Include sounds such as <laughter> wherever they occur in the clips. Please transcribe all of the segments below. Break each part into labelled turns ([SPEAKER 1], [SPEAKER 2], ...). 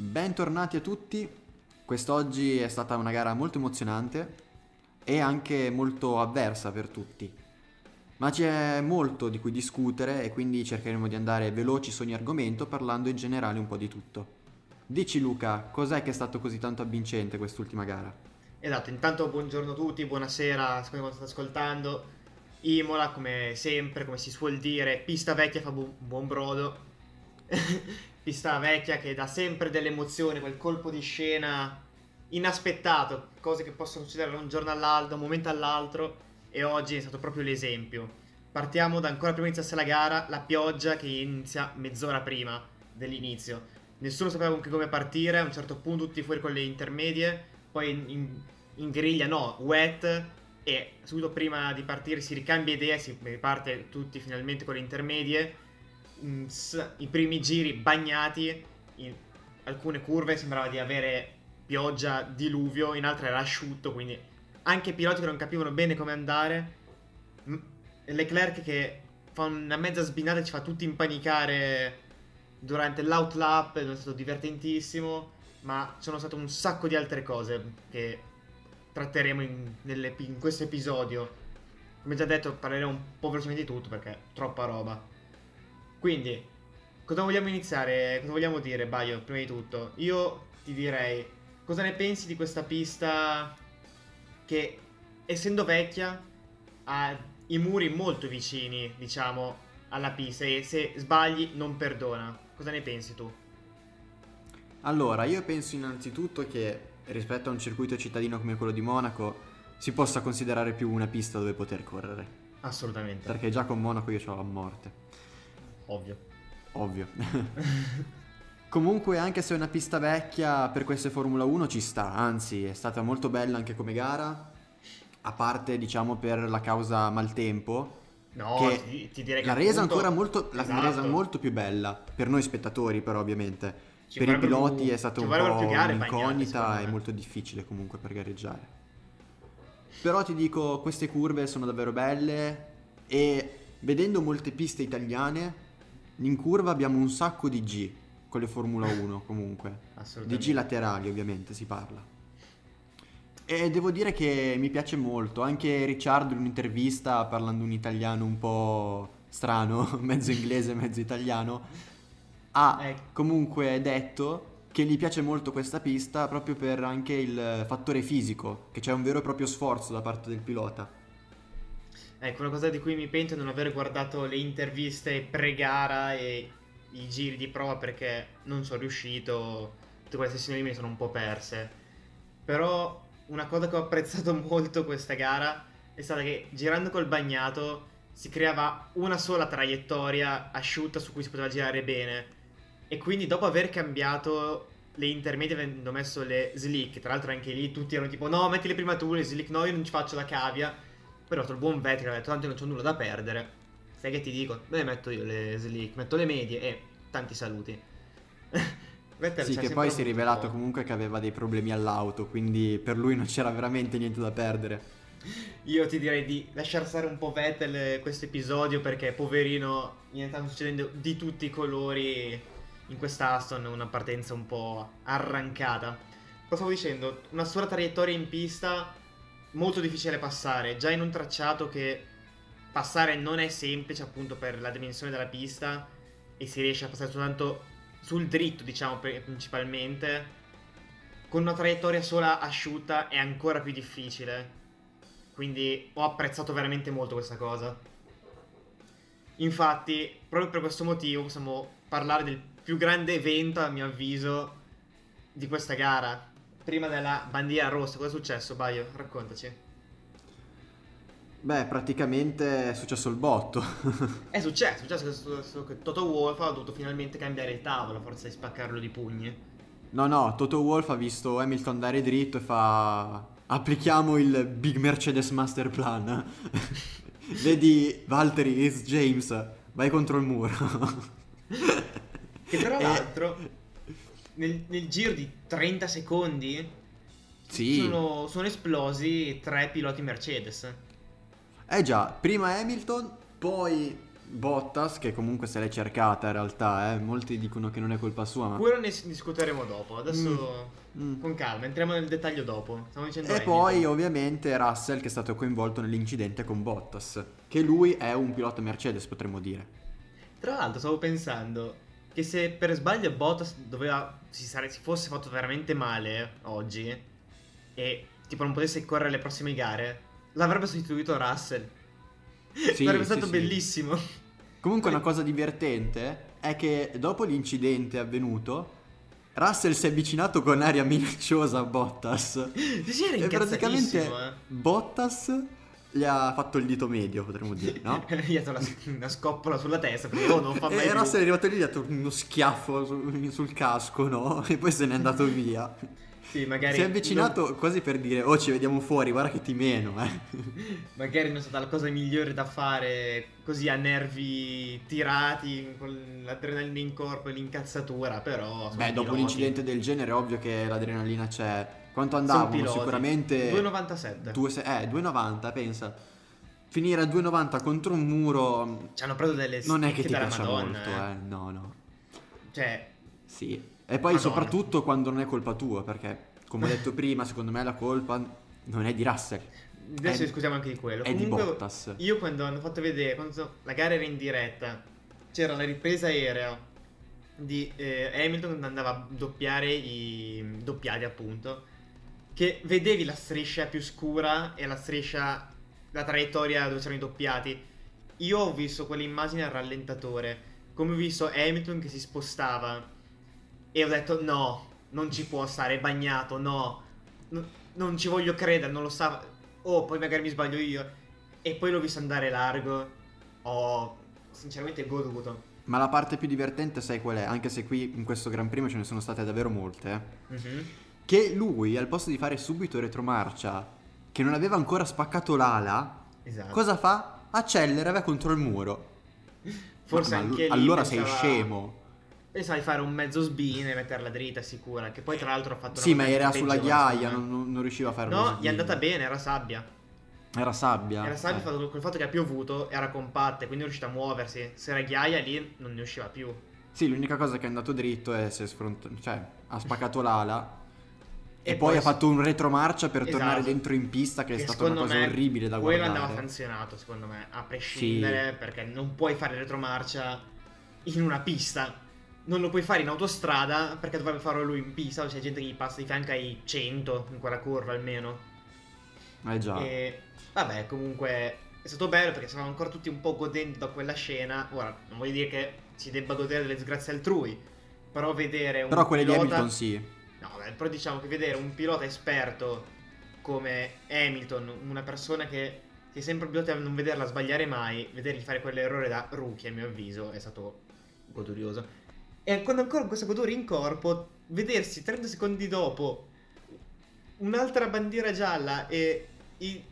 [SPEAKER 1] Bentornati a tutti. Quest'oggi è stata una gara molto emozionante e anche molto avversa per tutti. Ma c'è molto di cui discutere e quindi cercheremo di andare veloci su ogni argomento parlando in generale un po' di tutto. Dici Luca, cos'è che è stato così tanto avvincente quest'ultima gara?
[SPEAKER 2] Esatto, intanto buongiorno a tutti, buonasera, quando state ascoltando. Imola, come sempre, come si suol dire, pista vecchia fa bu- buon brodo. <laughs> pista vecchia che dà sempre delle emozioni, quel colpo di scena inaspettato, cose che possono succedere da un giorno all'altro, da un momento all'altro, e oggi è stato proprio l'esempio. Partiamo da ancora prima iniziasse la gara, la pioggia che inizia mezz'ora prima dell'inizio nessuno sapeva comunque come partire, a un certo punto tutti fuori con le intermedie, poi in, in, in griglia no, wet e subito prima di partire si ricambia idea, si parte tutti finalmente con le intermedie, i primi giri bagnati, in alcune curve sembrava di avere pioggia, diluvio, in altre era asciutto, quindi anche piloti che non capivano bene come andare, Leclerc che fa una mezza sbinata e ci fa tutti impanicare durante l'outlap è stato divertentissimo, ma ci sono state un sacco di altre cose che tratteremo in, nelle, in questo episodio. Come già detto, parleremo un po' velocemente di tutto perché troppa roba. Quindi, cosa vogliamo iniziare? Cosa vogliamo dire, Baio, prima di tutto? Io ti direi, cosa ne pensi di questa pista che, essendo vecchia, ha i muri molto vicini, diciamo, alla pista e se sbagli non perdona. Cosa ne pensi tu?
[SPEAKER 1] Allora, io penso innanzitutto che rispetto a un circuito cittadino come quello di Monaco si possa considerare più una pista dove poter correre.
[SPEAKER 2] Assolutamente.
[SPEAKER 1] Perché già con Monaco io ho la morte.
[SPEAKER 2] Ovvio.
[SPEAKER 1] Ovvio. <laughs> Comunque, anche se è una pista vecchia, per queste Formula 1 ci sta, anzi è stata molto bella anche come gara, a parte diciamo per la causa maltempo,
[SPEAKER 2] No, ti, ti, direi che
[SPEAKER 1] l'ha resa appunto... ancora molto,
[SPEAKER 2] esatto.
[SPEAKER 1] l'ha resa molto più bella per noi spettatori, però ovviamente. Ci per i piloti più, è stato un po' un'incognita e molto difficile comunque per gareggiare. Però ti dico, queste curve sono davvero belle e vedendo molte piste italiane, in curva abbiamo un sacco di G con le Formula 1 <laughs> comunque. Di G laterali ovviamente si parla. E devo dire che mi piace molto, anche Ricciardo in un'intervista parlando un italiano un po' strano, <laughs> mezzo inglese, mezzo italiano, ha <laughs> ecco. comunque detto che gli piace molto questa pista proprio per anche il fattore fisico, che c'è un vero e proprio sforzo da parte del pilota.
[SPEAKER 2] Ecco, una cosa di cui mi pento è non aver guardato le interviste pre-gara e i giri di prova perché non sono riuscito, tutte quelle sessioni mi sono un po' perse. Però una cosa che ho apprezzato <laughs> molto questa gara è stata che girando col bagnato si creava una sola traiettoria asciutta su cui si poteva girare bene. E quindi dopo aver cambiato le intermedie avendo messo le slick, tra l'altro anche lì tutti erano tipo no metti le prima tu, le slick no io non ci faccio la cavia. Però il buon Vettel ha detto tanto non c'ho nulla da perdere. Sai che ti dico? Le metto io le slick, metto le medie e tanti saluti. <laughs>
[SPEAKER 1] Vettel sì, che poi si è rivelato comunque che aveva dei problemi all'auto, quindi per lui non c'era veramente niente da perdere.
[SPEAKER 2] Io ti direi di lasciare stare un po' Vettel eh, questo episodio perché poverino gli stanno succedendo di tutti i colori in questa Aston, una partenza un po' arrancata. Cosa stavo dicendo? Una sola traiettoria in pista molto difficile passare, già in un tracciato che passare non è semplice appunto per la dimensione della pista e si riesce a passare soltanto sul dritto, diciamo, principalmente, con una traiettoria sola asciutta è ancora più difficile. Quindi ho apprezzato veramente molto questa cosa. Infatti, proprio per questo motivo possiamo parlare del più grande evento, a mio avviso, di questa gara. Prima della bandiera rossa, cosa è successo, Baio? Raccontaci.
[SPEAKER 1] Beh, praticamente è successo il botto. <laughs>
[SPEAKER 2] è successo, è successo che Toto Wolff ha dovuto finalmente cambiare il tavolo a forza di spaccarlo di pugni.
[SPEAKER 1] No, no, Toto Wolff ha visto Hamilton andare dritto e fa... Applichiamo il Big Mercedes Master Plan. <laughs> Vedi, Valtteri, it's James, vai contro il muro.
[SPEAKER 2] che tra <laughs> l'altro, nel, nel giro di 30 secondi... Sì. Sono, sono esplosi tre piloti Mercedes.
[SPEAKER 1] Eh già, prima Hamilton, poi Bottas, che comunque se l'è cercata in realtà, eh. molti dicono che non è colpa sua. Ma...
[SPEAKER 2] Pure ne discuteremo dopo. Adesso mm. mm. con calma, entriamo nel dettaglio dopo.
[SPEAKER 1] e Hamilton. poi, ovviamente, Russell che è stato coinvolto nell'incidente con Bottas. Che lui è un pilota Mercedes, potremmo dire.
[SPEAKER 2] Tra l'altro, stavo pensando che se per sbaglio Bottas doveva, si, sare, si fosse fatto veramente male oggi e tipo non potesse correre le prossime gare, l'avrebbe sostituito Russell. Sì, <laughs> Sarebbe stato sì, bellissimo. Sì.
[SPEAKER 1] Comunque una <laughs> cosa divertente è che dopo l'incidente avvenuto Russell si è avvicinato con aria minacciosa a Bottas.
[SPEAKER 2] Si era e praticamente eh.
[SPEAKER 1] Bottas gli ha fatto il dito medio, potremmo dire, no? <laughs>
[SPEAKER 2] gli ha dato una, una, scoppola sulla testa perché oh, non fa mai
[SPEAKER 1] E Russell è arrivato lì e gli ha dato uno schiaffo su, sul casco, no? <laughs> E poi se n'è andato via.
[SPEAKER 2] Sì, magari.
[SPEAKER 1] Si è avvicinato non... quasi per dire: Oh, ci vediamo fuori, guarda che ti meno, eh. <laughs>
[SPEAKER 2] magari non è stata la cosa migliore da fare così a nervi tirati, con l'adrenalina in corpo e l'incazzatura, però.
[SPEAKER 1] Beh, dopo un incidente del genere, è ovvio che l'adrenalina c'è. Quanto andavano? Sicuramente.
[SPEAKER 2] 2,97.
[SPEAKER 1] 2, eh, 2,90, pensa. Finire a 2,90 contro un muro.
[SPEAKER 2] Ci hanno preso delle
[SPEAKER 1] Non è che ti piace molto, eh. eh. No, no.
[SPEAKER 2] Cioè.
[SPEAKER 1] Sì. E poi Madonna. soprattutto quando non è colpa tua, perché come ho detto prima, secondo me la colpa non è di Russell.
[SPEAKER 2] Adesso discutiamo anche di quello.
[SPEAKER 1] È Comunque, di Bottas.
[SPEAKER 2] Io quando hanno fatto vedere, quando la gara era in diretta, c'era la ripresa aerea di eh, Hamilton che andava a doppiare i doppiati appunto, che vedevi la striscia più scura e la striscia, la traiettoria dove c'erano i doppiati. Io ho visto quell'immagine al rallentatore, come ho visto Hamilton che si spostava e ho detto no, non ci può stare, bagnato, no. no non ci voglio credere, non lo sa. Oh, poi magari mi sbaglio io. E poi l'ho visto andare largo. Ho sinceramente goduto.
[SPEAKER 1] Ma la parte più divertente sai qual è? Anche se qui in questo Gran Premio ce ne sono state davvero molte. Mm-hmm. Che lui, al posto di fare subito retromarcia, che non aveva ancora spaccato l'ala, esatto. cosa fa? Accelera, va contro il muro.
[SPEAKER 2] Forse ma, anche
[SPEAKER 1] ma, Allora pensava... sei scemo.
[SPEAKER 2] Pensavo di fare un mezzo sbine e metterla dritta, sicura. Che poi, tra l'altro, ha fatto
[SPEAKER 1] Sì, ma era sulla ghiaia, non, non, riusciva a fare
[SPEAKER 2] No, gli è andata bene, era sabbia.
[SPEAKER 1] Era sabbia.
[SPEAKER 2] Era sabbia, eh. fatto, col fatto che ha piovuto, era compatta, quindi è riuscita a muoversi. Se era ghiaia lì non ne usciva più.
[SPEAKER 1] Sì, l'unica cosa che è andato dritto è se sfront- cioè, ha spaccato l'ala. <laughs> E, e poi, poi, ha fatto un retromarcia per esatto. tornare dentro in pista, che, che è stata una cosa orribile da guardare.
[SPEAKER 2] Quello andava sanzionato, secondo me, a prescindere, sì. perché non puoi fare retromarcia in una pista non lo puoi fare in autostrada perché dovrebbe farlo lui in pista, c'è gente che gli passa di fianco ai 100 in quella curva almeno.
[SPEAKER 1] Eh già.
[SPEAKER 2] E vabbè, comunque è stato bello perché stavamo ancora tutti un po' godendo da quella scena. Ora, non voglio dire che si debba godere delle disgrazie altrui, però vedere un
[SPEAKER 1] Però quelle
[SPEAKER 2] pilota...
[SPEAKER 1] di Hamilton sì.
[SPEAKER 2] No, beh, però diciamo che vedere un pilota esperto come Hamilton, una persona che si è sempre abituato a non vederla sbagliare mai, vedergli fare quell'errore da rookie, a mio avviso, è stato godurioso. E quando ancora questo godore in corpo, vedersi 30 secondi dopo un'altra bandiera gialla e i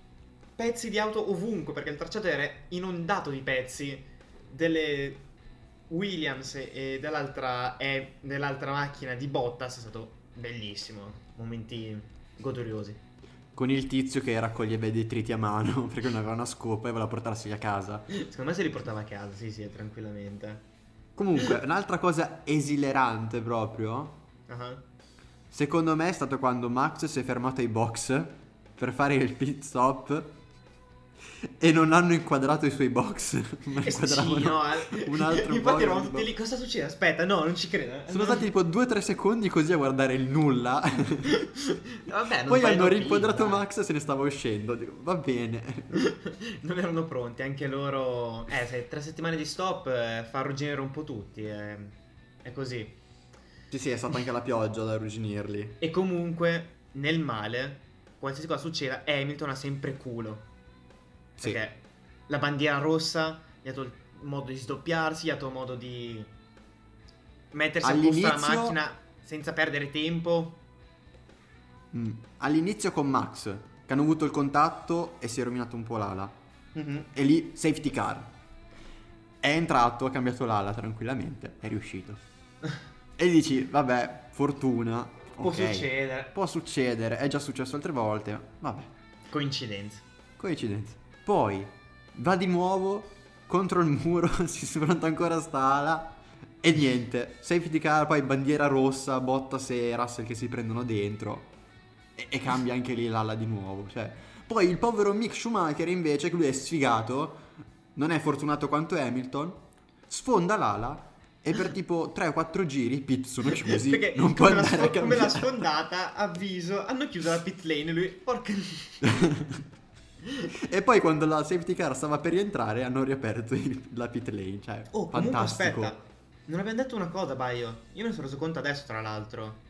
[SPEAKER 2] pezzi di auto ovunque, perché il tracciato era inondato di pezzi delle Williams e dell'altra, e dell'altra macchina di Bottas è stato bellissimo. Momenti goduriosi.
[SPEAKER 1] Con il tizio che raccoglieva i detriti a mano <laughs> perché non aveva una scopa e voleva portarsi a casa.
[SPEAKER 2] Secondo me se li portava a casa, sì, sì, tranquillamente.
[SPEAKER 1] Comunque, un'altra cosa esilerante proprio. Uh-huh. Secondo me è stato quando Max si è fermato ai box per fare il pit stop e non hanno inquadrato i suoi box, <laughs>
[SPEAKER 2] ma eh sì, no, eh. <laughs> un altro Infatti eravamo tutti lì, cosa succede? Aspetta, no, non ci credo.
[SPEAKER 1] Sono stati tipo 2-3 secondi così a guardare il nulla. <laughs>
[SPEAKER 2] Vabbè,
[SPEAKER 1] Poi hanno rinquadrato Max e se ne stava uscendo. Dico, va bene.
[SPEAKER 2] non erano pronti, anche loro... Eh, sai, tre settimane di stop eh, fa arrugginire un po' tutti, eh. è così.
[SPEAKER 1] Sì, sì, è stata anche la pioggia ad arrugginirli.
[SPEAKER 2] E comunque, nel male, qualsiasi cosa succeda, Hamilton ha sempre culo. Sì. Perché la bandiera rossa gli ha dato il modo di sdoppiarsi, gli ha dato modo di mettersi All'inizio... a posto la macchina senza perdere tempo.
[SPEAKER 1] Mm. All'inizio con Max, che hanno avuto il contatto e si è rovinato un po' l'ala. Mm-hmm. E lì safety car. È entrato, ha cambiato l'ala tranquillamente, è riuscito. <laughs> e dici, vabbè, fortuna.
[SPEAKER 2] Può okay. succedere.
[SPEAKER 1] Può succedere, è già successo altre volte, vabbè.
[SPEAKER 2] Coincidenze.
[SPEAKER 1] Coincidenze. Poi va di nuovo contro il muro, <laughs> si sfronta ancora sta ala e niente. Safety car, poi bandiera rossa, Bottas e Russell che si prendono dentro e, e cambia anche lì l'ala di nuovo. Cioè, poi il povero Mick Schumacher invece, che lui è sfigato, non è fortunato quanto Hamilton, sfonda l'ala e per tipo 3 o 4 giri i pit sono <laughs> chiusi.
[SPEAKER 2] Perché
[SPEAKER 1] non
[SPEAKER 2] può andare sfo- a come la sfondata, avviso, hanno chiuso la pit lane lui, porca... <laughs>
[SPEAKER 1] e poi quando la safety car stava per rientrare hanno riaperto la pit lane, cioè oh, fantastico.
[SPEAKER 2] aspetta, non abbiamo detto una cosa, Baio. Io me ne sono reso conto adesso, tra l'altro.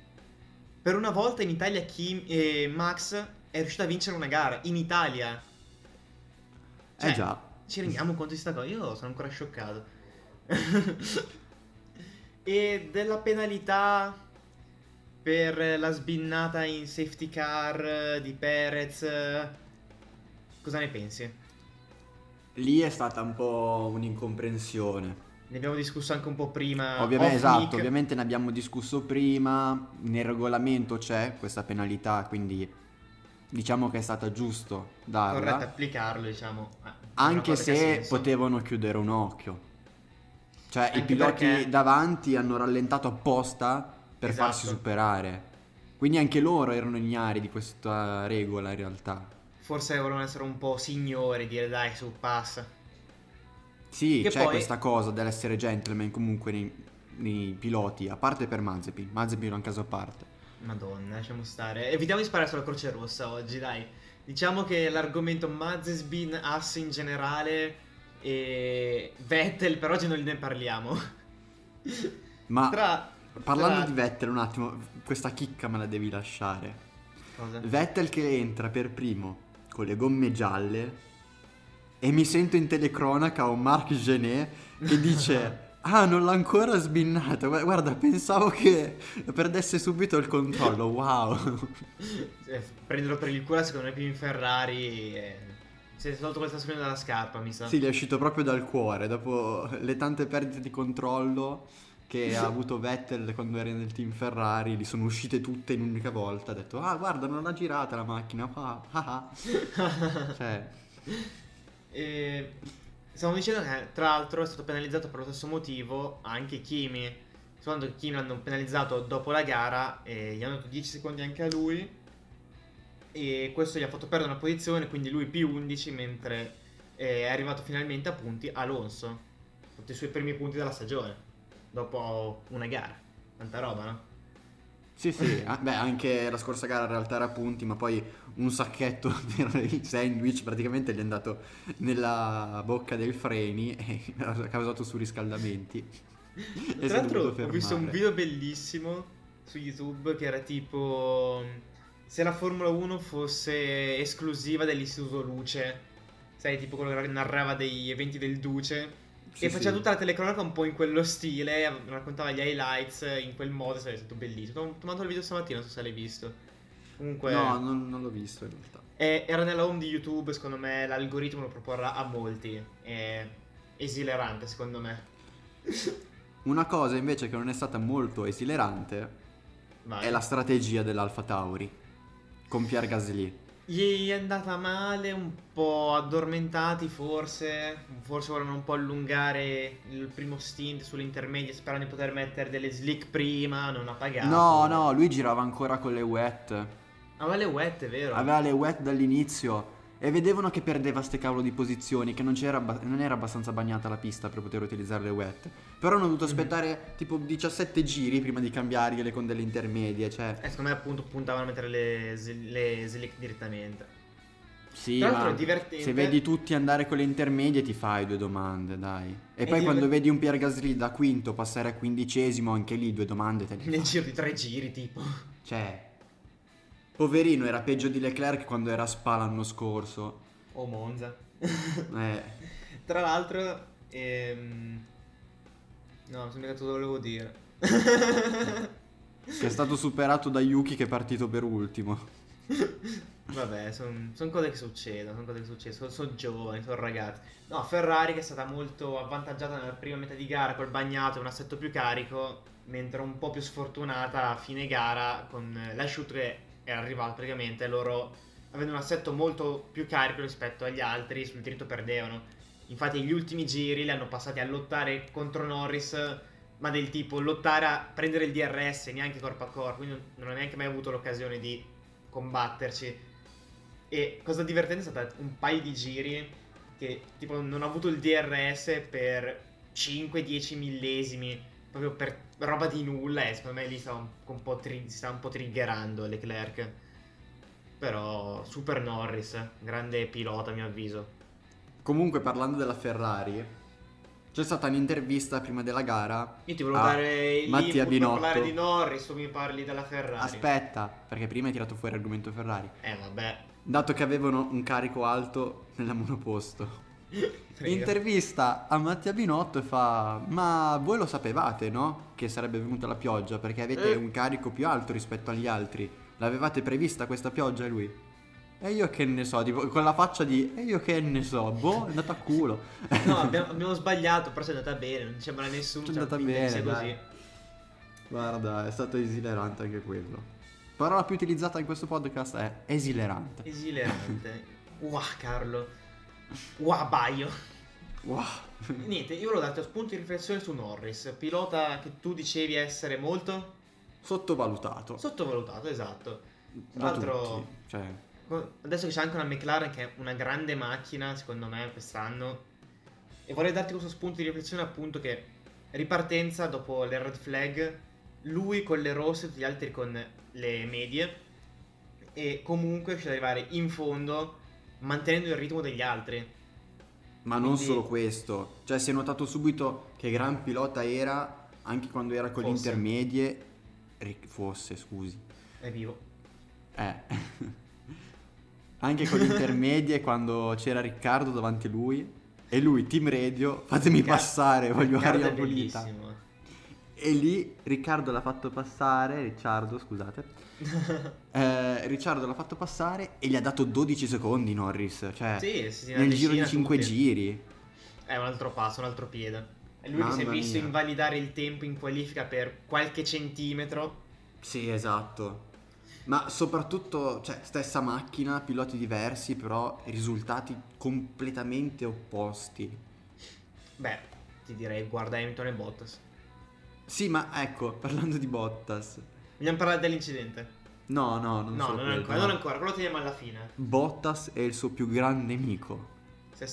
[SPEAKER 2] Per una volta in Italia Kim, eh, Max è riuscito a vincere una gara. In Italia.
[SPEAKER 1] Eh cioè, eh già.
[SPEAKER 2] Ci rendiamo conto di questa cosa? Io sono ancora scioccato. <laughs> e della penalità per la sbinnata in safety car di Perez. Cosa ne pensi?
[SPEAKER 1] Lì è stata un po' un'incomprensione.
[SPEAKER 2] Ne abbiamo discusso anche un po' prima.
[SPEAKER 1] Ovviamente, esatto, ovviamente ne abbiamo discusso prima. Nel regolamento c'è questa penalità, quindi diciamo che è stata giusto darla.
[SPEAKER 2] Corretto applicarlo, diciamo.
[SPEAKER 1] Eh, anche se potevano chiudere un occhio. Cioè, anche i piloti perché... davanti hanno rallentato apposta per esatto. farsi superare. Quindi anche loro erano ignari di questa regola in realtà.
[SPEAKER 2] Forse volevano essere un po' signori, dire dai, su, passa.
[SPEAKER 1] Sì, che c'è poi... questa cosa dell'essere gentleman comunque nei, nei piloti, a parte per Mazepin. Mazepin è un caso a parte.
[SPEAKER 2] Madonna, lasciamo stare. Evitiamo di sparare sulla Croce Rossa oggi, dai. Diciamo che l'argomento Mazepin, Ass in generale e Vettel per oggi non ne parliamo. <laughs>
[SPEAKER 1] Ma tra, parlando tra... di Vettel un attimo, questa chicca me la devi lasciare. Cosa? Vettel che entra per primo con le gomme gialle e mi sento in telecronaca un Marc Genet che dice <laughs> Ah, non l'ha ancora sbinnato. Guarda, pensavo che perdesse subito il controllo. Wow. <laughs>
[SPEAKER 2] Eh, prenderlo per il culo, secondo me, più in Ferrari. E... Si è tolto questa scritta dalla scarpa, mi sa.
[SPEAKER 1] Sì, gli è uscito proprio dal cuore. Dopo le tante perdite di controllo che ha avuto Vettel quando era nel team Ferrari, gli sono uscite tutte in un'unica volta. Ha detto, ah, guarda, non l'ha girata la macchina. Ah, ah, ah. cioè.
[SPEAKER 2] E stiamo dicendo che tra l'altro è stato penalizzato per lo stesso motivo anche Kimi. Secondo Kimi l'hanno penalizzato dopo la gara e gli hanno dato 10 secondi anche a lui. E questo gli ha fatto perdere una posizione, quindi lui più 11 mentre è arrivato finalmente a punti Alonso. Fatto i suoi primi punti della stagione. Dopo una gara. Tanta roba, no?
[SPEAKER 1] Sì, sì, beh, anche la scorsa gara in realtà era punti, ma poi un sacchetto <laughs> per i sandwich praticamente gli è andato nella bocca dei freni e <laughs> ha causato surriscaldamenti.
[SPEAKER 2] Tra l'altro ho visto un video bellissimo su YouTube che era tipo se la Formula 1 fosse esclusiva dell'Istituto Luce, sai, tipo quello che narrava degli eventi del Duce sì, e faceva sì. tutta la telecronaca un po' in quello stile, raccontava gli highlights in quel modo, sarebbe stato bellissimo. Ho mandato il video stamattina, non so se l'hai visto.
[SPEAKER 1] Comunque... No, non, non l'ho visto in realtà.
[SPEAKER 2] È, era nella home di YouTube, secondo me l'algoritmo lo proporrà a molti. È esilerante, secondo me. <laughs>
[SPEAKER 1] Una cosa invece che non è stata molto esilerante Vai. è la strategia dell'Alfa Tauri con Pierre Gasly.
[SPEAKER 2] Gli è andata male, un po' addormentati forse, forse volevano un po' allungare il primo stint sull'intermedia sperando di poter mettere delle slick prima, non ha pagato.
[SPEAKER 1] No, no, lui girava ancora con le wet.
[SPEAKER 2] Aveva le wet, è vero.
[SPEAKER 1] Aveva le wet dall'inizio e vedevano che perdeva ste cavolo di posizioni, che non, non, era abbastanza bagnata la pista per poter utilizzare le wet. Però hanno dovuto mhm. aspettare mm-hmm. tipo 17 giri prima di cambiargliele con delle intermedie, cioè...
[SPEAKER 2] E secondo me appunto puntavano a mettere le, le slick direttamente.
[SPEAKER 1] Sì, Tra se vedi tutti andare con le intermedie ti fai due domande, dai. E, e poi quando vedi un Pierre Gasly da quinto passare a quindicesimo, anche lì due domande te ne
[SPEAKER 2] Nel giro di tre giri, tipo.
[SPEAKER 1] Cioè, Poverino, era peggio di Leclerc quando era a Spa l'anno scorso.
[SPEAKER 2] O oh, Monza. <laughs>
[SPEAKER 1] eh.
[SPEAKER 2] Tra l'altro, ehm... no, mi sono dove volevo dire.
[SPEAKER 1] che è stato superato da Yuki che è partito per ultimo.
[SPEAKER 2] Vabbè, sono son cose che succedono, sono cose che succedono, sono son giovani, sono ragazzi. No, Ferrari che è stata molto avvantaggiata nella prima metà di gara col bagnato e un assetto più carico, mentre un po' più sfortunata a fine gara con l'asciutto che era arrivato praticamente loro avendo un assetto molto più carico rispetto agli altri sul diritto perdevano Infatti gli ultimi giri li hanno passati a lottare contro Norris, ma del tipo lottare a prendere il DRS, neanche corpo a corpo, quindi non ha neanche mai avuto l'occasione di combatterci. E cosa divertente è stata un paio di giri che tipo non ha avuto il DRS per 5-10 millesimi, proprio per roba di nulla e secondo me lì stava un, un po', tri- stava un po' triggerando Leclerc. Però Super Norris, grande pilota a mio avviso.
[SPEAKER 1] Comunque parlando della Ferrari, c'è stata un'intervista prima della gara.
[SPEAKER 2] Io ti volevo dare Mattia Binotto. parlare di Norris, tu mi parli della Ferrari.
[SPEAKER 1] Aspetta, perché prima hai tirato fuori l'argomento Ferrari.
[SPEAKER 2] Eh vabbè.
[SPEAKER 1] Dato che avevano un carico alto nella monoposto. Intervista a Mattia Binotto e fa: Ma voi lo sapevate, no? Che sarebbe venuta la pioggia perché avete eh. un carico più alto rispetto agli altri. L'avevate prevista questa pioggia? E lui: E io che ne so, tipo, con la faccia di E io che ne so, boh, è andata a culo.
[SPEAKER 2] no, abbiamo, abbiamo, sbagliato, però è andata bene, non sembra nessuno.
[SPEAKER 1] È andata bene. Così. Guarda, è stato esilerante anche quello. Parola più utilizzata in questo podcast è esilerante.
[SPEAKER 2] Esilerante. <laughs> wow, Carlo. Wow, Baio.
[SPEAKER 1] Wow.
[SPEAKER 2] Niente, io l'ho dato spunto di riflessione su Norris, pilota che tu dicevi essere molto
[SPEAKER 1] sottovalutato.
[SPEAKER 2] Sottovalutato, esatto. Tra l'altro, cioè... adesso che c'è anche una McLaren che è una grande macchina, secondo me, quest'anno. E vorrei darti questo spunto di riflessione, appunto, che ripartenza dopo le red flag, lui con le rosse tutti gli altri con le medie. E comunque riesce ad arrivare in fondo mantenendo il ritmo degli altri.
[SPEAKER 1] Ma non solo questo, cioè si è notato subito che gran pilota era anche quando era con le intermedie. Fosse, scusi.
[SPEAKER 2] È vivo.
[SPEAKER 1] Eh. <laughs> anche con le intermedie quando c'era Riccardo davanti a lui. E lui, team radio, fatemi Riccardo, passare, voglio Riccardo aria pulita. E lì Riccardo l'ha fatto passare, Ricciardo, scusate. <laughs> eh, Ricciardo l'ha fatto passare e gli ha dato 12 secondi Norris, cioè sì, sì, nel giro di 5 giri.
[SPEAKER 2] È un altro passo, un altro piede. E lui si è visto mia. invalidare il tempo in qualifica per qualche centimetro.
[SPEAKER 1] Sì, esatto. Ma soprattutto, cioè, stessa macchina, piloti diversi, però risultati completamente opposti.
[SPEAKER 2] Beh, ti direi guarda Hamilton e Bottas.
[SPEAKER 1] Sì, ma ecco, <laughs> parlando di Bottas.
[SPEAKER 2] Vogliamo parlare dell'incidente?
[SPEAKER 1] No, no, non
[SPEAKER 2] No, non ancora, non ancora, quello teniamo alla fine.
[SPEAKER 1] Bottas è il suo più grande nemico.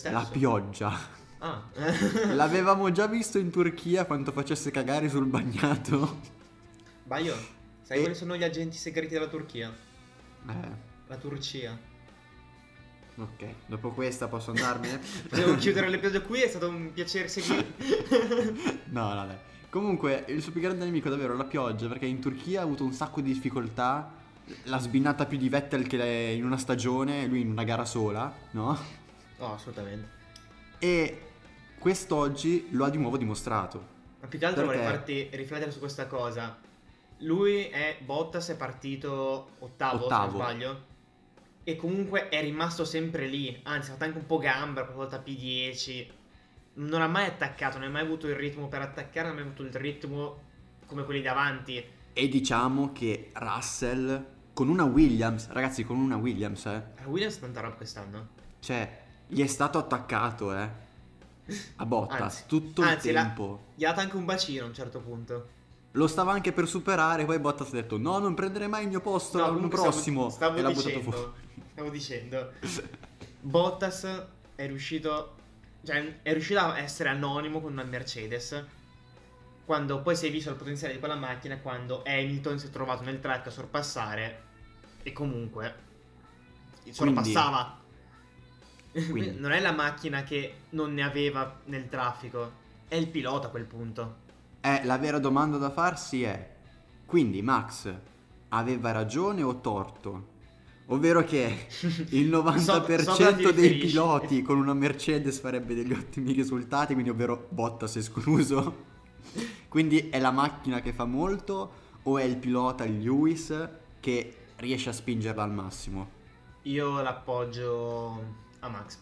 [SPEAKER 1] La pioggia.
[SPEAKER 2] Ah. <laughs>
[SPEAKER 1] L'avevamo già visto in Turchia quanto facesse cagare sul bagnato.
[SPEAKER 2] Baio, sai e... quali sono gli agenti segreti della Turchia?
[SPEAKER 1] Eh.
[SPEAKER 2] La Turcia.
[SPEAKER 1] Ok, dopo questa posso andarmene? <laughs>
[SPEAKER 2] Devo chiudere l'episodio qui, è stato un piacere seguire.
[SPEAKER 1] no, no, dai. Comunque, il suo più grande nemico è davvero la pioggia, perché in Turchia ha avuto un sacco di difficoltà. L'ha sbinata più di Vettel che in una stagione, lui in una gara sola, no?
[SPEAKER 2] Oh, assolutamente.
[SPEAKER 1] E quest'oggi lo ha di nuovo dimostrato.
[SPEAKER 2] Ma più che altro perché... vorrei farti riflettere su questa cosa. Lui è Bottas è partito ottavo, ottavo. se non sbaglio. E comunque è rimasto sempre lì. Anzi, ha fatto anche un po' gamba, qualche volta P10 non ha mai attaccato, non ha mai avuto il ritmo per attaccare, non ha mai avuto il ritmo come quelli davanti.
[SPEAKER 1] E diciamo che Russell con una Williams, ragazzi, con una Williams, eh.
[SPEAKER 2] La Williams tanta roba quest'anno.
[SPEAKER 1] Cioè, gli è stato attaccato, eh. A Bottas, anzi, tutto anzi, il tempo.
[SPEAKER 2] La, gli ha dato anche un bacino a un certo punto.
[SPEAKER 1] Lo stava anche per superare, poi Bottas ha detto no, non prendere mai il mio posto no, l'anno prossimo.
[SPEAKER 2] Stavo, stavo dicendo, stavo <laughs> dicendo, Bottas è riuscito cioè, è riuscito a essere anonimo con una Mercedes. Quando poi si è visto il potenziale di quella macchina, quando Hamilton si è trovato nel track a sorpassare e comunque sorpassava. <laughs> Quindi. non è la macchina che non ne aveva nel traffico, è il pilota a quel punto.
[SPEAKER 1] Eh, la vera domanda da farsi è: quindi Max aveva ragione o torto? Ovvero che <laughs> il 90% so, so dei piloti con una Mercedes farebbe degli ottimi risultati, quindi ovvero Bottas escluso. quindi è la macchina che fa molto o è il pilota Lewis che riesce a spingerla al massimo?
[SPEAKER 2] Io l'appoggio a Max.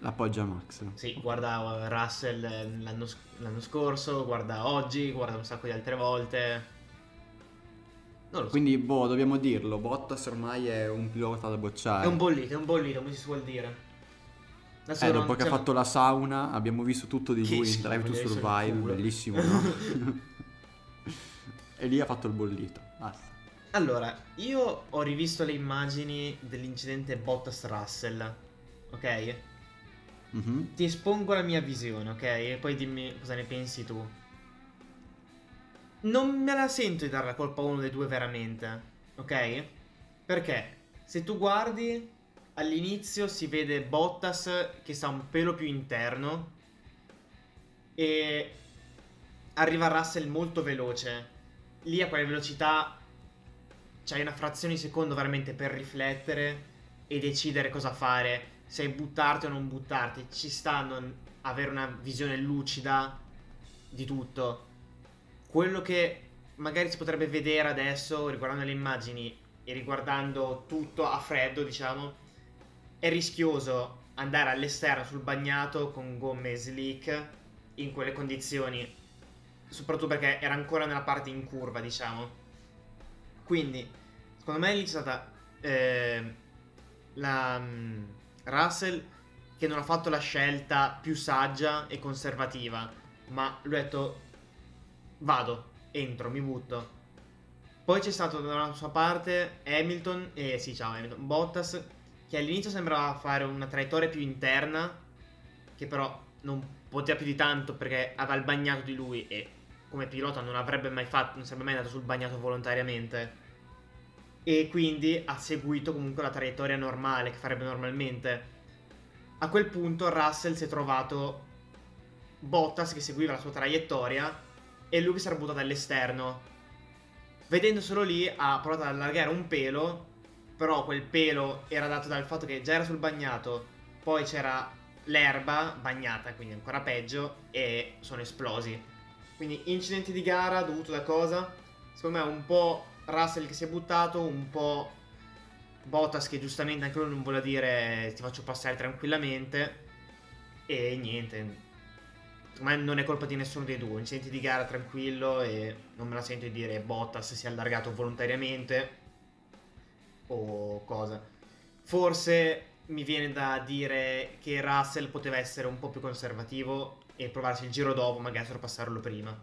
[SPEAKER 1] L'appoggio a Max?
[SPEAKER 2] Sì, guarda Russell l'anno, l'anno scorso, guarda oggi, guarda un sacco di altre volte
[SPEAKER 1] non lo so. Quindi, boh, dobbiamo dirlo. Bottas ormai è un pilota da bocciare.
[SPEAKER 2] È un bollito, è un bollito, come si suol dire.
[SPEAKER 1] Adesso eh, dopo che ha fatto la sauna, abbiamo visto tutto di lui in Drive to Survive, bellissimo, no? <laughs> e lì ha fatto il bollito. Basta.
[SPEAKER 2] Allora, io ho rivisto le immagini dell'incidente Bottas Russell, ok? Mm-hmm. Ti espongo la mia visione, ok? E poi dimmi cosa ne pensi tu. Non me la sento di dare la colpa a uno dei due veramente, ok? Perché se tu guardi all'inizio si vede Bottas che sta un pelo più interno e arriva Russell molto veloce. Lì a quella velocità c'hai una frazione di secondo veramente per riflettere e decidere cosa fare, se buttarti o non buttarti. Ci sta a non avere una visione lucida di tutto. Quello che magari si potrebbe vedere adesso riguardando le immagini e riguardando tutto a freddo, diciamo, è rischioso andare all'esterno sul bagnato con gomme slick in quelle condizioni, soprattutto perché era ancora nella parte in curva, diciamo. Quindi, secondo me è stata eh, la um, Russell che non ha fatto la scelta più saggia e conservativa, ma ha detto vado, entro, mi butto. Poi c'è stato dalla sua parte Hamilton, eh sì ciao Hamilton, Bottas che all'inizio sembrava fare una traiettoria più interna, che però non poteva più di tanto perché aveva il bagnato di lui e come pilota non avrebbe mai fatto, non sarebbe mai andato sul bagnato volontariamente. E quindi ha seguito comunque la traiettoria normale che farebbe normalmente. A quel punto Russell si è trovato Bottas che seguiva la sua traiettoria e lui che si era buttato all'esterno. Vedendo solo lì ha provato ad allargare un pelo però quel pelo era dato dal fatto che già era sul bagnato, poi c'era l'erba bagnata, quindi ancora peggio, e sono esplosi. Quindi incidenti di gara dovuto da cosa? Secondo me un po' Russell che si è buttato, un po' Bottas che giustamente anche lui non vuole dire ti faccio passare tranquillamente, e niente. Me non è colpa di nessuno dei due, incidenti di gara tranquillo e non me la sento di dire Bottas si è allargato volontariamente o cosa. Forse mi viene da dire che Russell poteva essere un po' più conservativo e provarsi il giro dopo, magari sorpassarlo prima.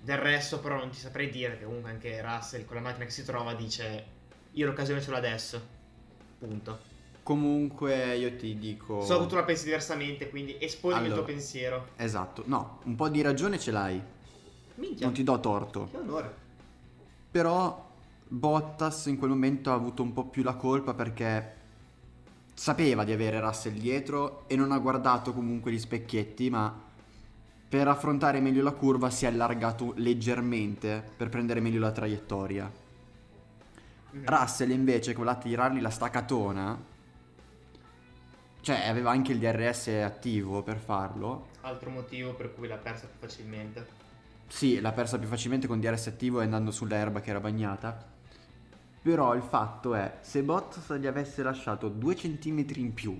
[SPEAKER 2] Del resto però non ti saprei dire, perché comunque anche Russell con la macchina che si trova dice io l'occasione l'ho adesso. Punto.
[SPEAKER 1] Comunque io ti dico...
[SPEAKER 2] So che tu la pensi diversamente, quindi esponi allora, il tuo pensiero.
[SPEAKER 1] Esatto, no, un po' di ragione ce l'hai. Minchia. Non ti do torto.
[SPEAKER 2] Che onore.
[SPEAKER 1] Però Bottas in quel momento ha avuto un po' più la colpa perché sapeva di avere Russell dietro e non ha guardato comunque gli specchietti, ma per affrontare meglio la curva si è allargato leggermente per prendere meglio la traiettoria. Mm. Russell invece, con la tirargli la staccatona, cioè aveva anche il DRS attivo per farlo.
[SPEAKER 2] Altro motivo per cui l'ha persa più facilmente.
[SPEAKER 1] Sì, l'ha persa più facilmente con DRS attivo e andando sull'erba che era bagnata. Però il fatto è, se Bottas gli avesse lasciato due centimetri in più,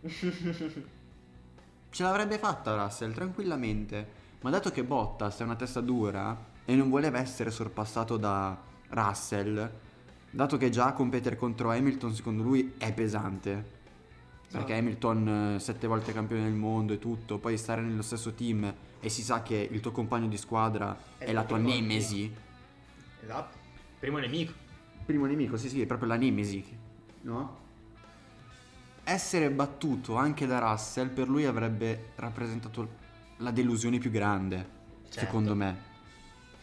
[SPEAKER 1] <laughs> ce l'avrebbe fatta Russell tranquillamente. Ma dato che Bottas è una testa dura e non voleva essere sorpassato da Russell, dato che già competere contro Hamilton secondo lui è pesante. Perché esatto. Hamilton sette volte campione del mondo e tutto, poi stare nello stesso team e si sa che il tuo compagno di squadra è, è la tua nemesi.
[SPEAKER 2] Esatto, primo nemico
[SPEAKER 1] primo nemico, sì sì, è proprio la nemesi, no? Essere battuto anche da Russell per lui avrebbe rappresentato la delusione più grande, certo. secondo me.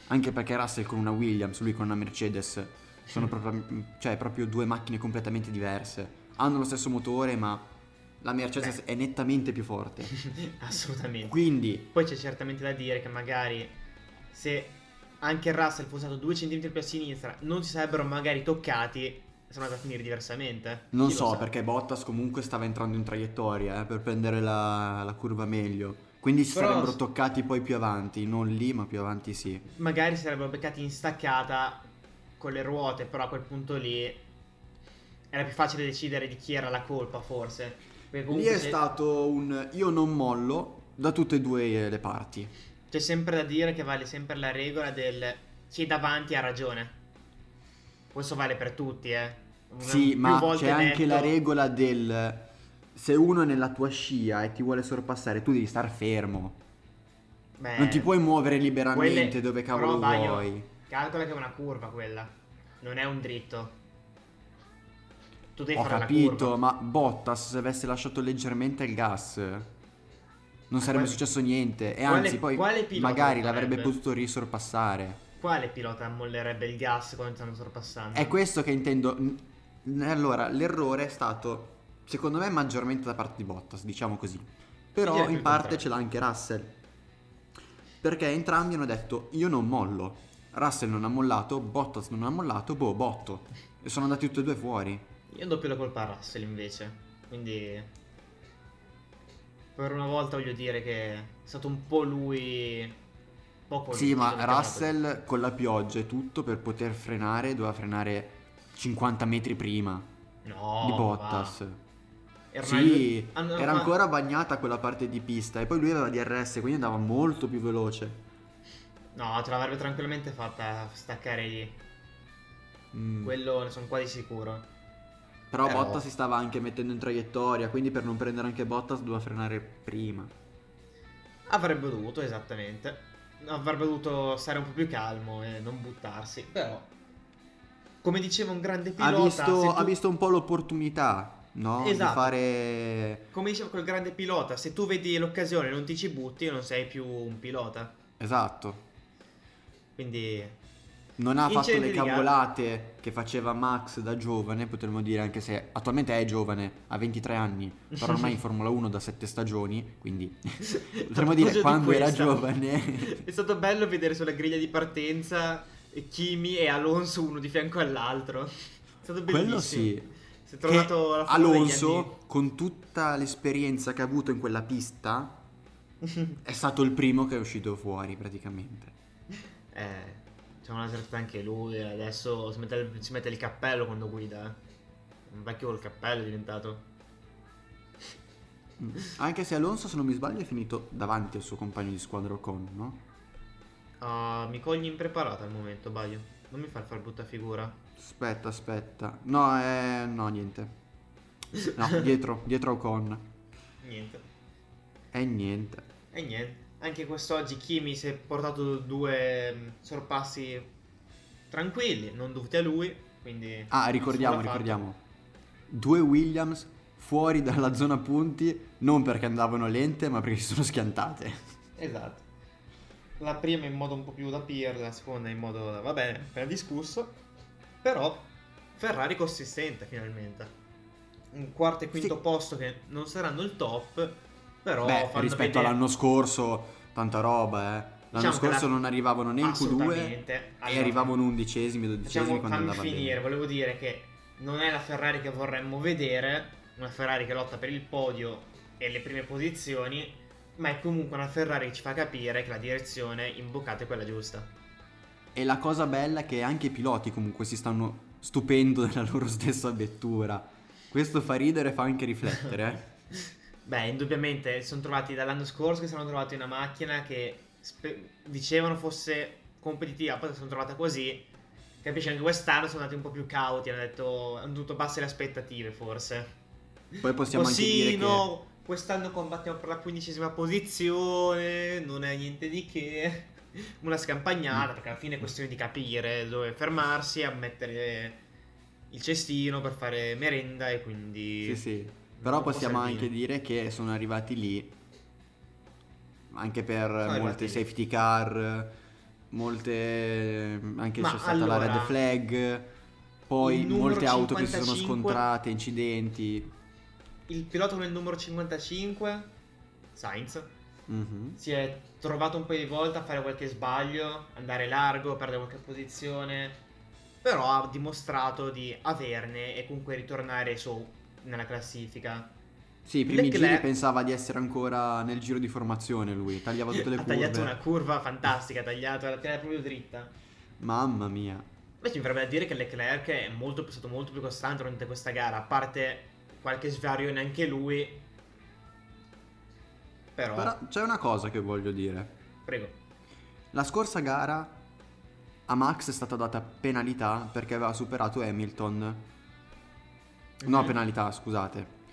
[SPEAKER 1] Anche perché Russell con una Williams, lui con una Mercedes, sono proprio, cioè, proprio due macchine completamente diverse. Hanno lo stesso motore, ma la Mercedes Beh. è nettamente più forte. <laughs>
[SPEAKER 2] Assolutamente.
[SPEAKER 1] Quindi...
[SPEAKER 2] Poi c'è certamente da dire che magari se anche Russell fosse stato 2 cm più a sinistra, non si sarebbero magari toccati sono andati a finire diversamente.
[SPEAKER 1] Non Chi so, perché Bottas comunque stava entrando in traiettoria eh, per prendere la, la, curva meglio. Quindi si Però, sarebbero toccati poi più avanti, non lì, ma più avanti sì.
[SPEAKER 2] Magari si sarebbero beccati in staccata con le ruote, però a quel punto lì era più facile decidere di chi era la colpa, forse.
[SPEAKER 1] Lì è se... stato un io non mollo da tutte e due le parti.
[SPEAKER 2] C'è sempre da dire che vale sempre la regola del chi davanti ha ragione. Questo vale per tutti, eh.
[SPEAKER 1] Una, sì, ma c'è detto... anche la regola del se uno è nella tua scia e ti vuole sorpassare, tu devi star fermo. Beh, non ti puoi muovere liberamente quelle... dove cavolo Però, vuoi.
[SPEAKER 2] Calcola che è una curva quella, non è un dritto.
[SPEAKER 1] Tu devi Ho fare capito, ma Bottas se avesse lasciato leggermente il gas non sarebbe quale... successo niente e quale, anzi poi magari l'avrebbe potuto risorpassare.
[SPEAKER 2] Quale pilota mollerebbe il gas quando stanno sorpassando?
[SPEAKER 1] È questo che intendo. Allora, l'errore è stato secondo me maggiormente da parte di Bottas, diciamo così. Però in parte ce l'ha anche Russell. Perché entrambi hanno detto io non mollo. Russell non ha mollato, Bottas non ha mollato, boh, botto. E sono andati tutti e due fuori.
[SPEAKER 2] Io do più la colpa a Russell invece. Quindi per una volta voglio dire che è stato un po' lui
[SPEAKER 1] poco Sì, ma Russell con la pioggia e tutto per poter frenare doveva frenare 50 metri prima no, di Bottas. Va. Era sì, una... era ancora bagnata quella parte di pista e poi lui aveva DRS, quindi andava molto più veloce.
[SPEAKER 2] No, ce l'avrebbe tranquillamente fatta staccare lì. Mm. Quello ne sono quasi sicuro.
[SPEAKER 1] Però, Però Bottas si stava anche mettendo in traiettoria, quindi per non prendere anche Bottas doveva frenare prima.
[SPEAKER 2] Avrebbe dovuto, esattamente. Avrebbe dovuto stare un po' più calmo e non buttarsi. Però, come diceva un grande pilota...
[SPEAKER 1] Ha visto, tu... ha visto un po' l'opportunità, no? Esatto. Di fare...
[SPEAKER 2] Come diceva quel grande pilota, se tu vedi l'occasione e non ti ci butti, non sei più un pilota.
[SPEAKER 1] Esatto.
[SPEAKER 2] Quindi
[SPEAKER 1] non ha fatto le cavolate che faceva Max da giovane, potremmo dire, anche se attualmente è giovane, ha 23 anni, però ormai in <laughs> Formula 1 da 7 stagioni, quindi <laughs> potremmo dire quando era giovane.
[SPEAKER 2] è stato bello vedere sulla griglia di partenza Kimi e Alonso uno di fianco all'altro. È stato bellissimo. Quello sì. Si è trovato alla
[SPEAKER 1] Alonso, con tutta l'esperienza che ha avuto in quella pista, <laughs> è stato il primo che è uscito fuori praticamente.
[SPEAKER 2] Eh c'è una certa anche lui, adesso si mette, il, si mette il cappello quando guida. Eh. Un vecchio col cappello è diventato.
[SPEAKER 1] Mm. Anche se Alonso, se non mi sbaglio, è finito davanti al suo compagno di squadra Ocon, no?
[SPEAKER 2] Uh, mi cogli impreparato al momento, Baio. Non mi far far brutta figura.
[SPEAKER 1] Aspetta, aspetta. No, eh, no, niente. No, <laughs> dietro, dietro Ocon.
[SPEAKER 2] Niente.
[SPEAKER 1] E niente.
[SPEAKER 2] E niente anche quest'oggi Kimi si è portato due mm, sorpassi tranquilli, non dovuti a lui. Quindi
[SPEAKER 1] ah, ricordiamo, ricordiamo. Due Williams fuori dalla zona punti, non perché andavano lente, ma perché si sono schiantate.
[SPEAKER 2] Esatto. La prima in modo un po' più da Pier, la seconda in modo da... va bene, appena discusso. Però Ferrari consistente finalmente. Un quarto e quinto sì. posto che non saranno il top, però
[SPEAKER 1] Beh, rispetto vedere... all'anno scorso tanta roba, eh. L'anno diciamo scorso la... non arrivavano né in Q2 allora, e arrivavano undicesimi, dodicesimi diciamo, quando andava finire, bene.
[SPEAKER 2] volevo dire che non è la Ferrari che vorremmo vedere, una Ferrari che lotta per il podio e le prime posizioni, ma è comunque una Ferrari che ci fa capire che la direzione imboccata è quella giusta.
[SPEAKER 1] E la cosa bella è che anche i piloti comunque si stanno stupendo <laughs> della loro stessa vettura. Questo fa ridere e fa anche riflettere.
[SPEAKER 2] Eh. <laughs> Beh, indubbiamente sono trovati dall'anno scorso che si sono trovati una macchina che spe- dicevano fosse competitiva, poi si sono trovata così. Capisci, anche quest'anno sono andati un po' più cauti, hanno detto, hanno dovuto abbassare le aspettative forse.
[SPEAKER 1] Poi possiamo Così, anche dire no,
[SPEAKER 2] che... quest'anno combattiamo per la quindicesima posizione, non è niente di che. Una scampagnata, mm. perché alla fine è questione di capire dove fermarsi, a mettere il cestino per fare merenda e quindi...
[SPEAKER 1] Sì, sì. Però possiamo anche dire che sono arrivati lì anche per sono molte safety car, molte anche Ma c'è stata allora, la red flag, poi molte 55, auto che si sono scontrate, incidenti.
[SPEAKER 2] Il pilota nel numero 55, Sainz, mm-hmm. si è trovato un paio di volte a fare qualche sbaglio, andare largo, perdere qualche posizione, però ha dimostrato di averne e comunque ritornare su nella classifica.
[SPEAKER 1] Sì, i primi Leclerc... giri pensava di essere ancora nel giro di formazione lui, tagliava tutte le
[SPEAKER 2] ha
[SPEAKER 1] curve.
[SPEAKER 2] Ha tagliato una curva fantastica, ha tagliato, la tenere proprio dritta.
[SPEAKER 1] Mamma mia.
[SPEAKER 2] Invece mi verrebbe da dire che Leclerc è, molto, stato molto più costante durante questa gara, a parte qualche svarione anche lui. Però...
[SPEAKER 1] Però c'è una cosa che voglio dire.
[SPEAKER 2] Prego.
[SPEAKER 1] La scorsa gara a Max è stata data penalità perché aveva superato Hamilton No, penalità, scusate.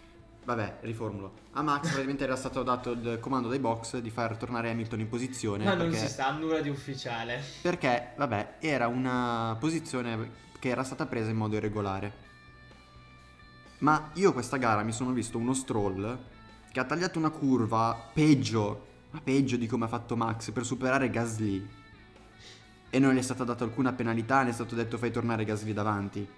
[SPEAKER 1] Vabbè, riformulo. A Max praticamente era stato dato il comando dai box di far tornare Hamilton in posizione.
[SPEAKER 2] Ma non si sa nulla di ufficiale.
[SPEAKER 1] Perché, vabbè, era una posizione che era stata presa in modo irregolare. Ma io questa gara mi sono visto uno stroll che ha tagliato una curva peggio, ma peggio di come ha fatto Max per superare Gasly. E non gli è stata data alcuna penalità, ne è stato detto fai tornare Gasly davanti.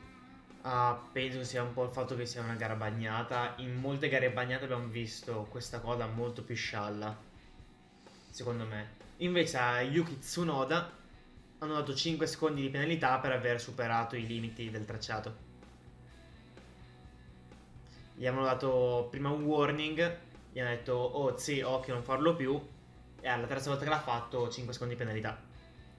[SPEAKER 2] Uh, penso sia un po' il fatto che sia una gara bagnata. In molte gare bagnate abbiamo visto questa cosa molto più scialla. Secondo me. Invece a Yuki Tsunoda hanno dato 5 secondi di penalità per aver superato i limiti del tracciato. Gli hanno dato prima un warning, gli hanno detto oh sì, occhio non farlo più. E alla terza volta che l'ha fatto 5 secondi di penalità.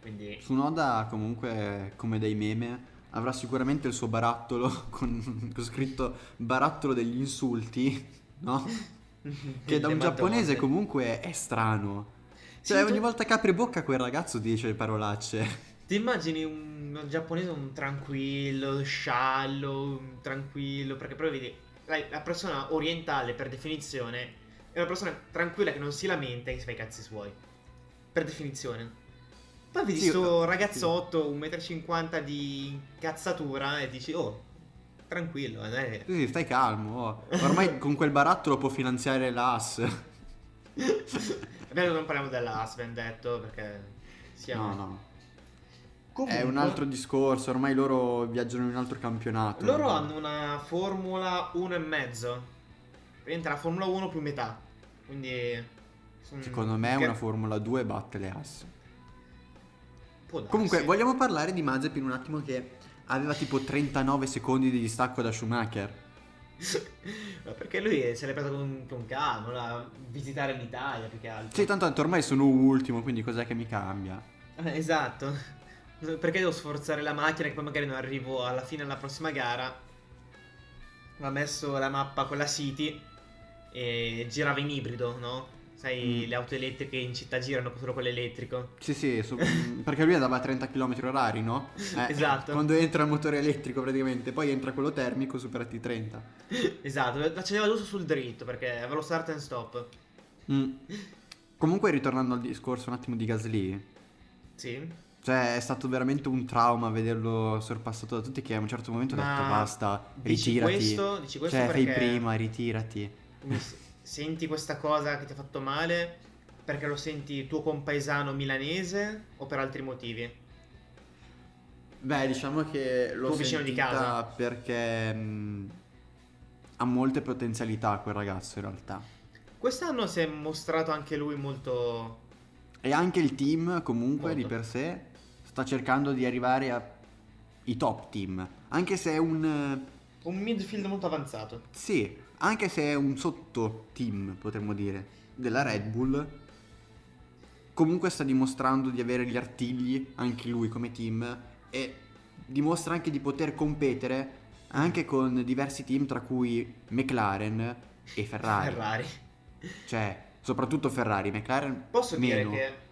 [SPEAKER 2] Quindi...
[SPEAKER 1] Tsunoda comunque come dei meme avrà sicuramente il suo barattolo <laughs> con, con scritto barattolo degli insulti, no? <laughs> che da un giapponese comunque è strano. Cioè, sì, ogni tu... volta che apre bocca quel ragazzo dice le parolacce.
[SPEAKER 2] Ti immagini un, un giapponese un tranquillo, sciallo, un tranquillo, perché poi vedi, la, la, persona orientale per definizione è una persona tranquilla che non si lamenta e si fa i cazzi suoi. Per definizione. Poi vedi sì, sto ragazzotto, sì. 1,50 m di cazzatura e dici, oh, tranquillo.
[SPEAKER 1] Eh. Sì, stai calmo. Oh. Ormai con quel barattolo può finanziare l'AS.
[SPEAKER 2] Adesso non parliamo dell'AS, ben detto, perché siamo...
[SPEAKER 1] No, no. Comunque, è un altro discorso, ormai loro viaggiano in un altro campionato.
[SPEAKER 2] Loro hanno una Formula 1 e mezzo. Praticamente la Formula 1 più metà. Quindi...
[SPEAKER 1] Secondo me che... una Formula 2 batte le AS. Comunque, vogliamo parlare di Mazepin un attimo che aveva tipo 39 secondi di distacco da Schumacher. <laughs>
[SPEAKER 2] Ma perché lui se l'è preso con, con calma, visitare l'Italia più che altro.
[SPEAKER 1] Sì, tanto ormai sono ultimo, quindi cos'è che mi cambia?
[SPEAKER 2] Eh, esatto. <laughs> Perché devo sforzare la macchina che poi magari non arrivo alla fine della prossima gara? Ha messo la mappa quella City e girava in ibrido, no? Sai, mm. le auto elettriche in città girano solo quello elettrico.
[SPEAKER 1] Sì, sì, su, <laughs> perché lui andava a 30 km orari, no?
[SPEAKER 2] Eh, esatto.
[SPEAKER 1] Quando entra il motore elettrico praticamente, poi entra quello termico, superati 30.
[SPEAKER 2] esatto, la faceva giusto sul dritto perché aveva lo start and stop.
[SPEAKER 1] Mm. Comunque, ritornando al discorso un attimo di Gasly.
[SPEAKER 2] Sì.
[SPEAKER 1] Cioè, è stato veramente un trauma vederlo sorpassato da tutti che a un certo momento ha detto basta, ritirati. Dici questo, dici questo cioè, perché... fai prima, ritirati.
[SPEAKER 2] Mi, senti questa cosa che ti ha fatto male perché lo senti tuo compaesano milanese o per altri motivi?
[SPEAKER 1] Beh, diciamo che l'ho tuo vicino di casa perché mh, ha molte potenzialità quel ragazzo in realtà.
[SPEAKER 2] Quest'anno si è mostrato anche lui molto
[SPEAKER 1] e anche il team comunque molto. di per sé sta cercando di arrivare ai top team, anche se è un
[SPEAKER 2] un midfield molto avanzato.
[SPEAKER 1] Sì, anche se è un sotto team, potremmo dire, della Red Bull, comunque sta dimostrando di avere gli artigli, anche lui come team, e dimostra anche di poter competere anche con diversi team, tra cui McLaren e Ferrari.
[SPEAKER 2] Ferrari.
[SPEAKER 1] Cioè, soprattutto Ferrari, McLaren
[SPEAKER 2] Posso meno. dire che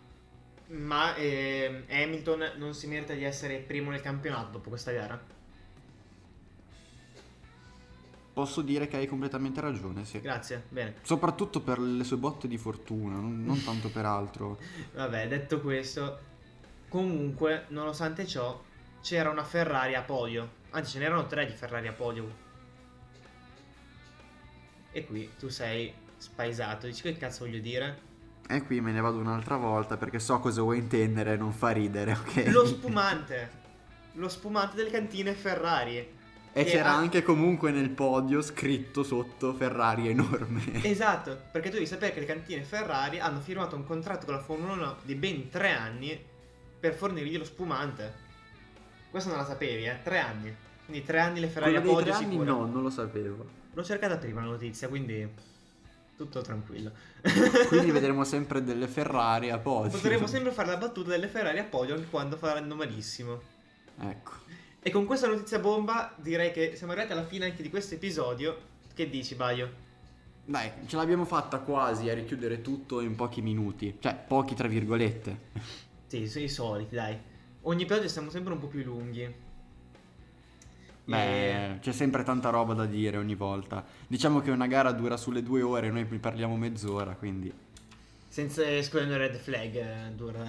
[SPEAKER 2] ma eh, Hamilton non si merita di essere primo nel campionato dopo questa gara?
[SPEAKER 1] Posso dire che hai completamente ragione, sì.
[SPEAKER 2] Grazie, bene.
[SPEAKER 1] Soprattutto per le sue botte di fortuna, non, non <laughs> tanto per altro.
[SPEAKER 2] Vabbè, detto questo, comunque, nonostante ciò, c'era una Ferrari a podio. Anzi, ce n'erano tre di Ferrari a podio. E qui tu sei spaesato. Dici che cazzo voglio dire?
[SPEAKER 1] E qui me ne vado un'altra volta perché so cosa vuoi intendere, non fa ridere, ok?
[SPEAKER 2] Lo <laughs> spumante. Lo spumante delle cantine Ferrari.
[SPEAKER 1] E c'era anche comunque nel podio scritto sotto Ferrari enorme. <laughs>
[SPEAKER 2] Esatto, perché tu devi sapere che le cantine Ferrari hanno firmato un contratto con la Formula 1 di ben tre anni per fornirgli lo spumante. Questo non la sapevi, eh? Tre anni. Quindi tre anni le Ferrari
[SPEAKER 1] Quello
[SPEAKER 2] a podio
[SPEAKER 1] tre anni sicuro. no, non lo sapevo.
[SPEAKER 2] L'ho cercata prima la notizia, quindi tutto tranquillo.
[SPEAKER 1] quindi <laughs> vedremo sempre delle Ferrari a podio.
[SPEAKER 2] Potremo sempre fare la battuta delle Ferrari a podio anche quando faranno malissimo.
[SPEAKER 1] Ecco.
[SPEAKER 2] E con questa notizia bomba direi che siamo arrivati alla fine anche di questo episodio. Che dici, Baio?
[SPEAKER 1] Dai, ce l'abbiamo fatta quasi a richiudere tutto in pochi minuti. Cioè, pochi tra virgolette.
[SPEAKER 2] Sì, sono i soliti, dai. Ogni episodio siamo sempre un po' più lunghi.
[SPEAKER 1] Beh, e... c'è sempre tanta roba da dire ogni volta. Diciamo che una gara dura sulle due ore, noi parliamo mezz'ora, quindi...
[SPEAKER 2] Senza escludere red flag, eh, dura.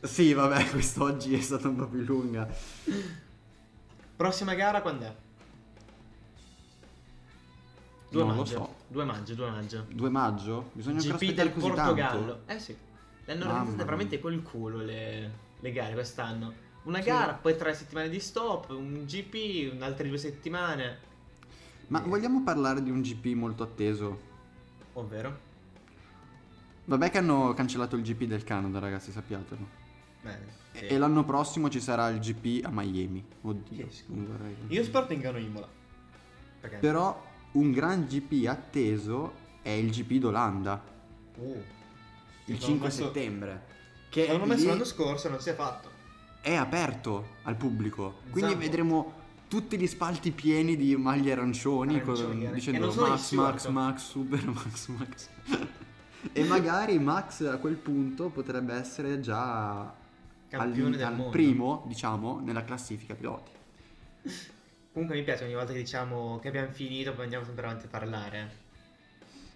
[SPEAKER 1] sì, vabbè, <laughs> quest'oggi è stata un po' più lunga. <laughs>
[SPEAKER 2] Prossima gara quando è? 2 non maggio. Lo so. 2 maggio, 2 maggio.
[SPEAKER 1] 2 maggio? Bisogna
[SPEAKER 2] GP del Portogallo. Tanto. Eh sì. Le hanno organizzate veramente col culo le, le gare quest'anno. Una sì. gara, poi tre settimane di stop, un GP, altre due settimane.
[SPEAKER 1] Ma e... vogliamo parlare di un GP molto atteso?
[SPEAKER 2] Ovvero?
[SPEAKER 1] Vabbè che hanno cancellato il GP del Canada, ragazzi, sappiatelo.
[SPEAKER 2] Bene, sì.
[SPEAKER 1] E l'anno prossimo ci sarà il GP a Miami. Oddio.
[SPEAKER 2] Io spero tengano Imola.
[SPEAKER 1] Perché? Però un gran GP atteso è il GP d'Olanda.
[SPEAKER 2] Uh,
[SPEAKER 1] il 5 messo... settembre.
[SPEAKER 2] Che l'hanno messo lì... l'anno scorso e non si è fatto.
[SPEAKER 1] È aperto al pubblico. Quindi esatto. vedremo tutti gli spalti pieni di maglie arancioni, arancioni con, dicendo Max, Max, Max, Super Max, Max. <laughs> e magari Max a quel punto potrebbe essere già al, al primo, diciamo, nella classifica piloti.
[SPEAKER 2] Comunque mi piace ogni volta che diciamo che abbiamo finito, poi andiamo sempre avanti a parlare.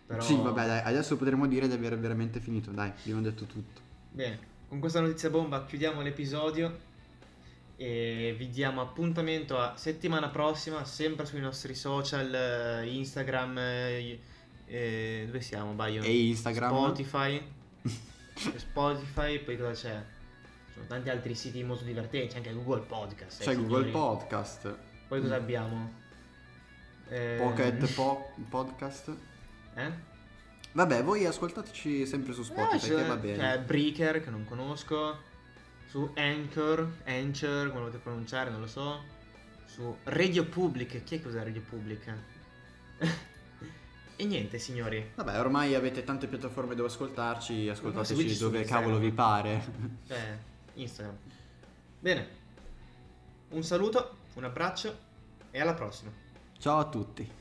[SPEAKER 1] Però... Sì, vabbè, dai, adesso potremmo dire di aver veramente finito, dai, abbiamo detto tutto.
[SPEAKER 2] Bene, con questa notizia bomba chiudiamo l'episodio e vi diamo appuntamento a settimana prossima, sempre sui nostri social, eh, Instagram, eh, dove siamo? Baio?
[SPEAKER 1] E Instagram.
[SPEAKER 2] Spotify. <laughs> Spotify, poi cosa c'è? Sono tanti altri siti molto divertenti, anche Google Podcast.
[SPEAKER 1] C'è Google Podcast.
[SPEAKER 2] Poi cosa abbiamo?
[SPEAKER 1] Eh... Pocket <laughs> po- Podcast.
[SPEAKER 2] Eh?
[SPEAKER 1] Vabbè, voi ascoltateci sempre su Spotify,
[SPEAKER 2] eh,
[SPEAKER 1] che va bene.
[SPEAKER 2] C'è Breaker, che non conosco. Su Anchor, Anchor, come volete pronunciare, non lo so. Su Radio Public, chi è usa Radio Public? <laughs> e niente, signori.
[SPEAKER 1] Vabbè, ormai avete tante piattaforme dove ascoltarci, ascoltateci dove cavolo vi pare.
[SPEAKER 2] Cioè, Instagram. Bene. Un saluto un abbraccio e alla prossima.
[SPEAKER 1] Ciao a tutti.